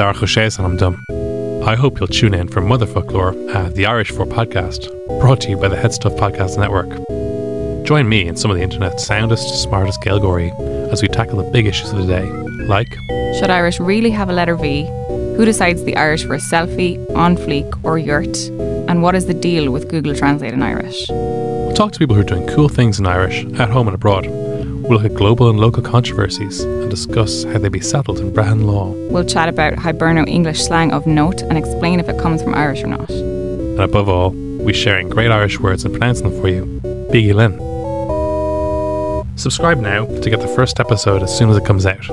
Darach Ó Séaghdha and I'm Dum. I hope you'll tune in for Motherfoclóir, uh, the Irish for podcast, brought to you by the HeadStuff Podcast Network. Join me and some of the internet's soundest, smartest Gaeilgeoirí as we tackle the big issues of the day, like Should Irish really have a letter V? Who decides the Irish for a selfie, on fleek, or yurt? And what is the deal with Google Translate in Irish? we'll talk to people who are doing cool things in Irish, at home and abroad. We'll look at global and local controversies and discuss how they be settled in Brehon law. We'll chat about Hiberno English slang of note and explain if it comes from Irish or not. And above all, we sharing great Irish words and pronouncing them for you. Bígí linn. Subscribe now to get the first episode as soon as it comes out.